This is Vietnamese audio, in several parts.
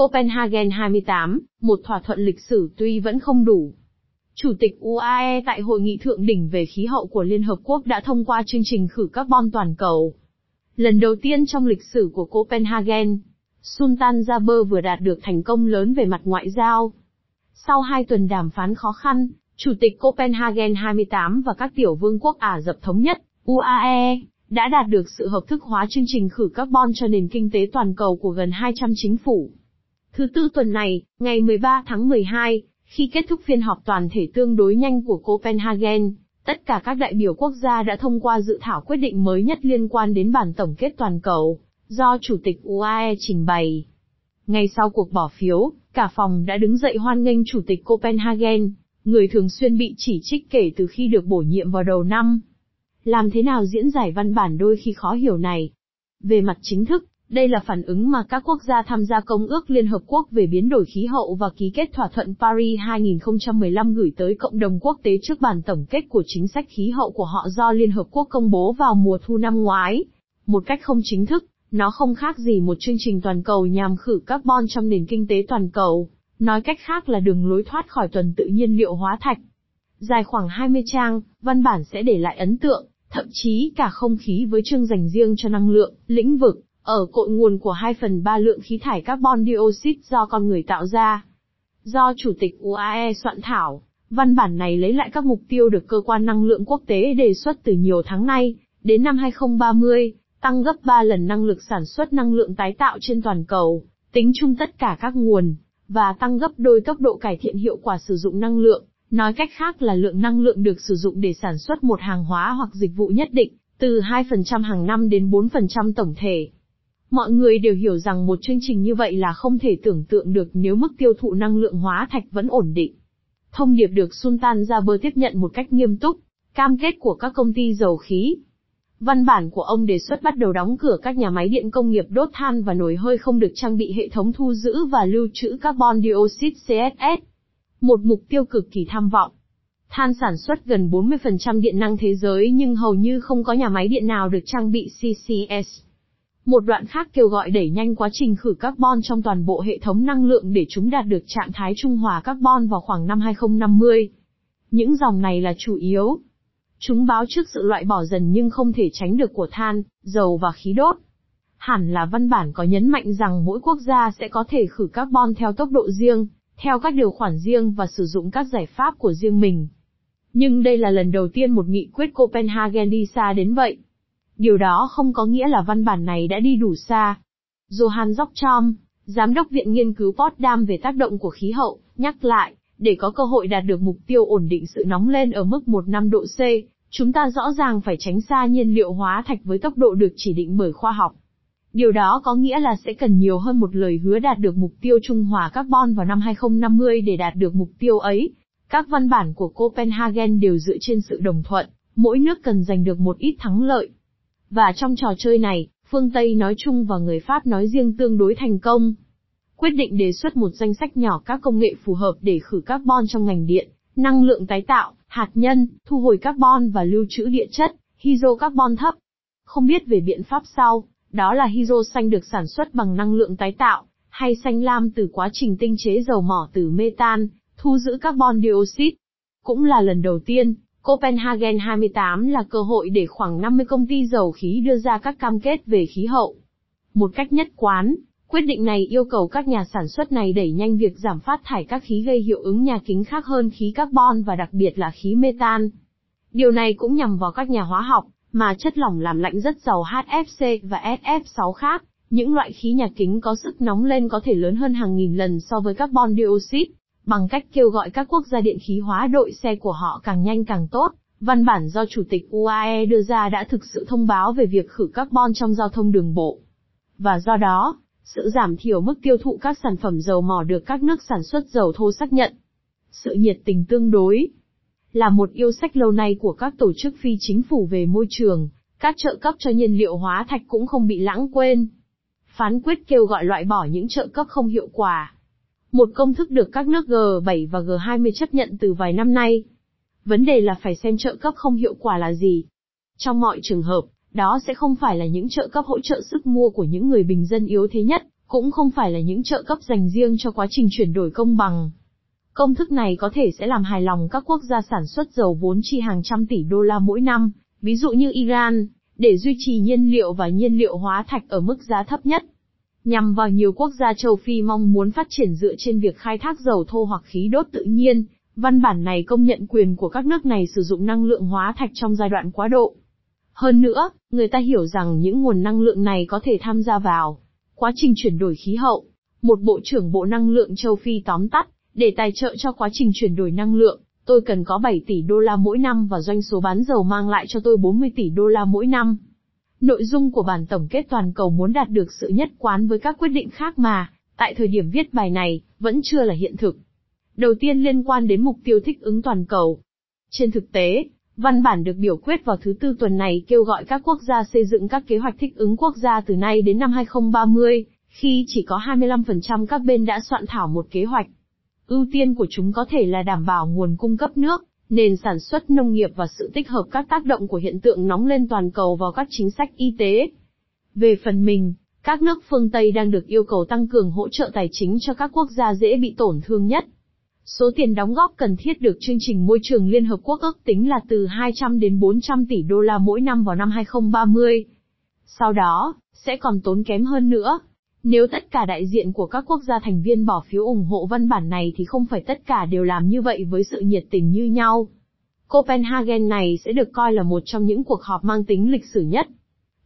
Copenhagen 28, một thỏa thuận lịch sử tuy vẫn không đủ. Chủ tịch UAE tại hội nghị thượng đỉnh về khí hậu của Liên Hợp Quốc đã thông qua chương trình khử carbon toàn cầu. Lần đầu tiên trong lịch sử của Copenhagen, Sultan Jaber vừa đạt được thành công lớn về mặt ngoại giao. Sau hai tuần đàm phán khó khăn, Chủ tịch Copenhagen 28 và các tiểu vương quốc Ả Rập Thống Nhất, UAE, đã đạt được sự hợp thức hóa chương trình khử carbon cho nền kinh tế toàn cầu của gần 200 chính phủ. Thứ tư tuần này, ngày 13 tháng 12, khi kết thúc phiên họp toàn thể tương đối nhanh của Copenhagen, tất cả các đại biểu quốc gia đã thông qua dự thảo quyết định mới nhất liên quan đến bản tổng kết toàn cầu, do Chủ tịch UAE trình bày. Ngay sau cuộc bỏ phiếu, cả phòng đã đứng dậy hoan nghênh Chủ tịch Copenhagen, người thường xuyên bị chỉ trích kể từ khi được bổ nhiệm vào đầu năm. Làm thế nào diễn giải văn bản đôi khi khó hiểu này? Về mặt chính thức, đây là phản ứng mà các quốc gia tham gia Công ước Liên Hợp Quốc về biến đổi khí hậu và ký kết thỏa thuận Paris 2015 gửi tới cộng đồng quốc tế trước bản tổng kết của chính sách khí hậu của họ do Liên Hợp Quốc công bố vào mùa thu năm ngoái. Một cách không chính thức, nó không khác gì một chương trình toàn cầu nhằm khử carbon trong nền kinh tế toàn cầu, nói cách khác là đường lối thoát khỏi tuần tự nhiên liệu hóa thạch. Dài khoảng 20 trang, văn bản sẽ để lại ấn tượng, thậm chí cả không khí với chương dành riêng cho năng lượng, lĩnh vực, ở cội nguồn của 2 phần 3 lượng khí thải carbon dioxide do con người tạo ra. Do Chủ tịch UAE soạn thảo, văn bản này lấy lại các mục tiêu được cơ quan năng lượng quốc tế đề xuất từ nhiều tháng nay, đến năm 2030, tăng gấp 3 lần năng lực sản xuất năng lượng tái tạo trên toàn cầu, tính chung tất cả các nguồn, và tăng gấp đôi tốc độ cải thiện hiệu quả sử dụng năng lượng. Nói cách khác là lượng năng lượng được sử dụng để sản xuất một hàng hóa hoặc dịch vụ nhất định, từ 2% hàng năm đến 4% tổng thể. Mọi người đều hiểu rằng một chương trình như vậy là không thể tưởng tượng được nếu mức tiêu thụ năng lượng hóa thạch vẫn ổn định. Thông điệp được Sultan Jaber tiếp nhận một cách nghiêm túc, cam kết của các công ty dầu khí. Văn bản của ông đề xuất bắt đầu đóng cửa các nhà máy điện công nghiệp đốt than và nồi hơi không được trang bị hệ thống thu giữ và lưu trữ carbon dioxide CSS. Một mục tiêu cực kỳ tham vọng. Than sản xuất gần 40% điện năng thế giới nhưng hầu như không có nhà máy điện nào được trang bị CCS. Một đoạn khác kêu gọi đẩy nhanh quá trình khử carbon trong toàn bộ hệ thống năng lượng để chúng đạt được trạng thái trung hòa carbon vào khoảng năm 2050. Những dòng này là chủ yếu. Chúng báo trước sự loại bỏ dần nhưng không thể tránh được của than, dầu và khí đốt. Hẳn là văn bản có nhấn mạnh rằng mỗi quốc gia sẽ có thể khử carbon theo tốc độ riêng, theo các điều khoản riêng và sử dụng các giải pháp của riêng mình. Nhưng đây là lần đầu tiên một nghị quyết Copenhagen đi xa đến vậy. Điều đó không có nghĩa là văn bản này đã đi đủ xa. Johan Jochom, Giám đốc Viện Nghiên cứu Potsdam về tác động của khí hậu, nhắc lại, để có cơ hội đạt được mục tiêu ổn định sự nóng lên ở mức 1 năm độ C, chúng ta rõ ràng phải tránh xa nhiên liệu hóa thạch với tốc độ được chỉ định bởi khoa học. Điều đó có nghĩa là sẽ cần nhiều hơn một lời hứa đạt được mục tiêu trung hòa carbon vào năm 2050 để đạt được mục tiêu ấy. Các văn bản của Copenhagen đều dựa trên sự đồng thuận, mỗi nước cần giành được một ít thắng lợi. Và trong trò chơi này, phương Tây nói chung và người Pháp nói riêng tương đối thành công. Quyết định đề xuất một danh sách nhỏ các công nghệ phù hợp để khử carbon trong ngành điện, năng lượng tái tạo, hạt nhân, thu hồi carbon và lưu trữ địa chất, hydrocarbon thấp. Không biết về biện pháp sau, đó là hydro xanh được sản xuất bằng năng lượng tái tạo, hay xanh lam từ quá trình tinh chế dầu mỏ từ metan, thu giữ carbon dioxide. Cũng là lần đầu tiên, Copenhagen 28 là cơ hội để khoảng 50 công ty dầu khí đưa ra các cam kết về khí hậu. Một cách nhất quán, quyết định này yêu cầu các nhà sản xuất này đẩy nhanh việc giảm phát thải các khí gây hiệu ứng nhà kính khác hơn khí carbon và đặc biệt là khí metan. Điều này cũng nhằm vào các nhà hóa học, mà chất lỏng làm lạnh rất giàu HFC và SF6 khác, những loại khí nhà kính có sức nóng lên có thể lớn hơn hàng nghìn lần so với carbon dioxide. Bằng cách kêu gọi các quốc gia điện khí hóa đội xe của họ càng nhanh càng tốt, văn bản do Chủ tịch UAE đưa ra đã thực sự thông báo về việc khử carbon trong giao thông đường bộ. Và do đó, sự giảm thiểu mức tiêu thụ các sản phẩm dầu mỏ được các nước sản xuất dầu thô xác nhận. Sự nhiệt tình tương đối là một yêu sách lâu nay của các tổ chức phi chính phủ về môi trường, các trợ cấp cho nhiên liệu hóa thạch cũng không bị lãng quên. Phán quyết kêu gọi loại bỏ những trợ cấp không hiệu quả, một công thức được các nước G7 và G20 chấp nhận từ vài năm nay. Vấn đề là phải xem trợ cấp không hiệu quả là gì. Trong mọi trường hợp, đó sẽ không phải là những trợ cấp hỗ trợ sức mua của những người bình dân yếu thế nhất, cũng không phải là những trợ cấp dành riêng cho quá trình chuyển đổi công bằng. Công thức này có thể sẽ làm hài lòng các quốc gia sản xuất dầu vốn chi hàng trăm tỷ đô la mỗi năm, ví dụ như Iran, để duy trì nhiên liệu và nhiên liệu hóa thạch ở mức giá thấp nhất. Nhằm vào nhiều quốc gia châu Phi mong muốn phát triển dựa trên việc khai thác dầu thô hoặc khí đốt tự nhiên, văn bản này công nhận quyền của các nước này sử dụng năng lượng hóa thạch trong giai đoạn quá độ. Hơn nữa, người ta hiểu rằng những nguồn năng lượng này có thể tham gia vào quá trình chuyển đổi khí hậu. Một bộ trưởng Bộ Năng lượng châu Phi tóm tắt, để tài trợ cho quá trình chuyển đổi năng lượng, tôi cần có 7 tỷ đô la mỗi năm và doanh số bán dầu mang lại cho tôi 40 tỷ đô la mỗi năm. Nội dung của bản tổng kết toàn cầu muốn đạt được sự nhất quán với các quyết định khác mà, tại thời điểm viết bài này, vẫn chưa là hiện thực. Đầu tiên liên quan đến mục tiêu thích ứng toàn cầu. Trên thực tế, văn bản được biểu quyết vào thứ tư tuần này kêu gọi các quốc gia xây dựng các kế hoạch thích ứng quốc gia từ nay đến năm 2030, khi chỉ có 25% các bên đã soạn thảo một kế hoạch. Ưu tiên của chúng có thể là đảm bảo nguồn cung cấp nước, nền sản xuất nông nghiệp và sự tích hợp các tác động của hiện tượng nóng lên toàn cầu vào các chính sách y tế. Về phần mình, các nước phương Tây đang được yêu cầu tăng cường hỗ trợ tài chính cho các quốc gia dễ bị tổn thương nhất. Số tiền đóng góp cần thiết được chương trình môi trường Liên Hợp Quốc ước tính là từ 200 đến 400 tỷ đô la mỗi năm vào năm 2030. Sau đó, sẽ còn tốn kém hơn nữa. Nếu tất cả đại diện của các quốc gia thành viên bỏ phiếu ủng hộ văn bản này thì không phải tất cả đều làm như vậy với sự nhiệt tình như nhau. Copenhagen này sẽ được coi là một trong những cuộc họp mang tính lịch sử nhất.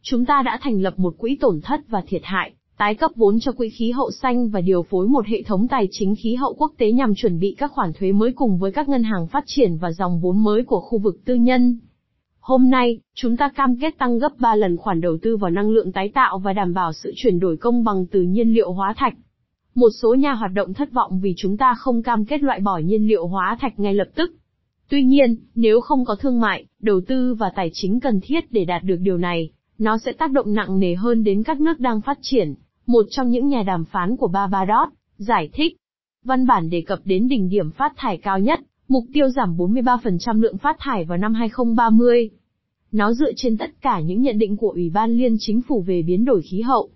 Chúng ta đã thành lập một quỹ tổn thất và thiệt hại, tái cấp vốn cho quỹ khí hậu xanh và điều phối một hệ thống tài chính khí hậu quốc tế nhằm chuẩn bị các khoản thuế mới cùng với các ngân hàng phát triển và dòng vốn mới của khu vực tư nhân. Hôm nay, chúng ta cam kết tăng gấp 3 lần khoản đầu tư vào năng lượng tái tạo và đảm bảo sự chuyển đổi công bằng từ nhiên liệu hóa thạch. Một số nhà hoạt động thất vọng vì chúng ta không cam kết loại bỏ nhiên liệu hóa thạch ngay lập tức. Tuy nhiên, nếu không có thương mại, đầu tư và tài chính cần thiết để đạt được điều này, nó sẽ tác động nặng nề hơn đến các nước đang phát triển. Một trong những nhà đàm phán của Barbados, giải thích. Văn bản đề cập đến đỉnh điểm phát thải cao nhất, mục tiêu giảm 43% lượng phát thải vào năm 2030. Nó dựa trên tất cả những nhận định của Ủy ban Liên Chính phủ về biến đổi khí hậu.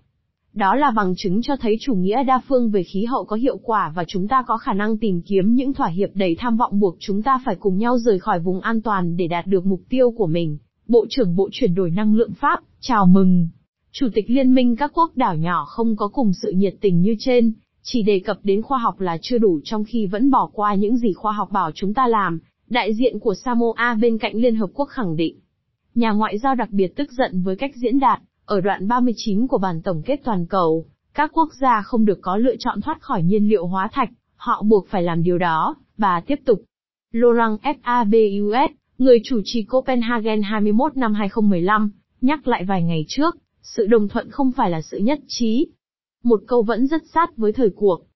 Đó là bằng chứng cho thấy chủ nghĩa đa phương về khí hậu có hiệu quả và chúng ta có khả năng tìm kiếm những thỏa hiệp đầy tham vọng buộc chúng ta phải cùng nhau rời khỏi vùng an toàn để đạt được mục tiêu của mình. Bộ trưởng Bộ chuyển đổi năng lượng Pháp, chào mừng. Chủ tịch Liên minh các quốc đảo nhỏ không có cùng sự nhiệt tình như trên, chỉ đề cập đến khoa học là chưa đủ trong khi vẫn bỏ qua những gì khoa học bảo chúng ta làm, đại diện của Samoa bên cạnh Liên Hợp Quốc khẳng định. Nhà ngoại giao đặc biệt tức giận với cách diễn đạt, ở đoạn 39 của bản tổng kết toàn cầu, các quốc gia không được có lựa chọn thoát khỏi nhiên liệu hóa thạch, họ buộc phải làm điều đó, bà tiếp tục. Laurent Fabius, người chủ trì Copenhagen 21 năm 2015, nhắc lại vài ngày trước, sự đồng thuận không phải là sự nhất trí. Một câu vẫn rất sát với thời cuộc.